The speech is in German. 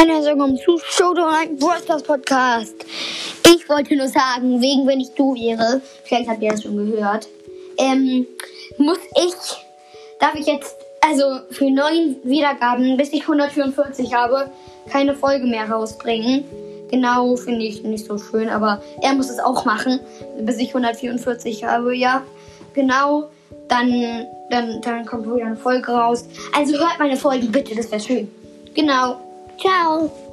Hallo, willkommen zu Showdown Broadcast Podcast. Ich wollte nur sagen, wegen wenn ich du wäre, vielleicht habt ihr das schon gehört, ähm, muss ich, darf ich jetzt, also für neun Wiedergaben, bis ich 144 habe, keine Folge mehr rausbringen. Genau, finde ich nicht so schön, aber er muss es auch machen, bis ich 144 habe, ja. Genau, dann, dann, dann kommt wieder eine Folge raus. Also hört meine Folgen bitte, das wäre schön. Genau. Tchau!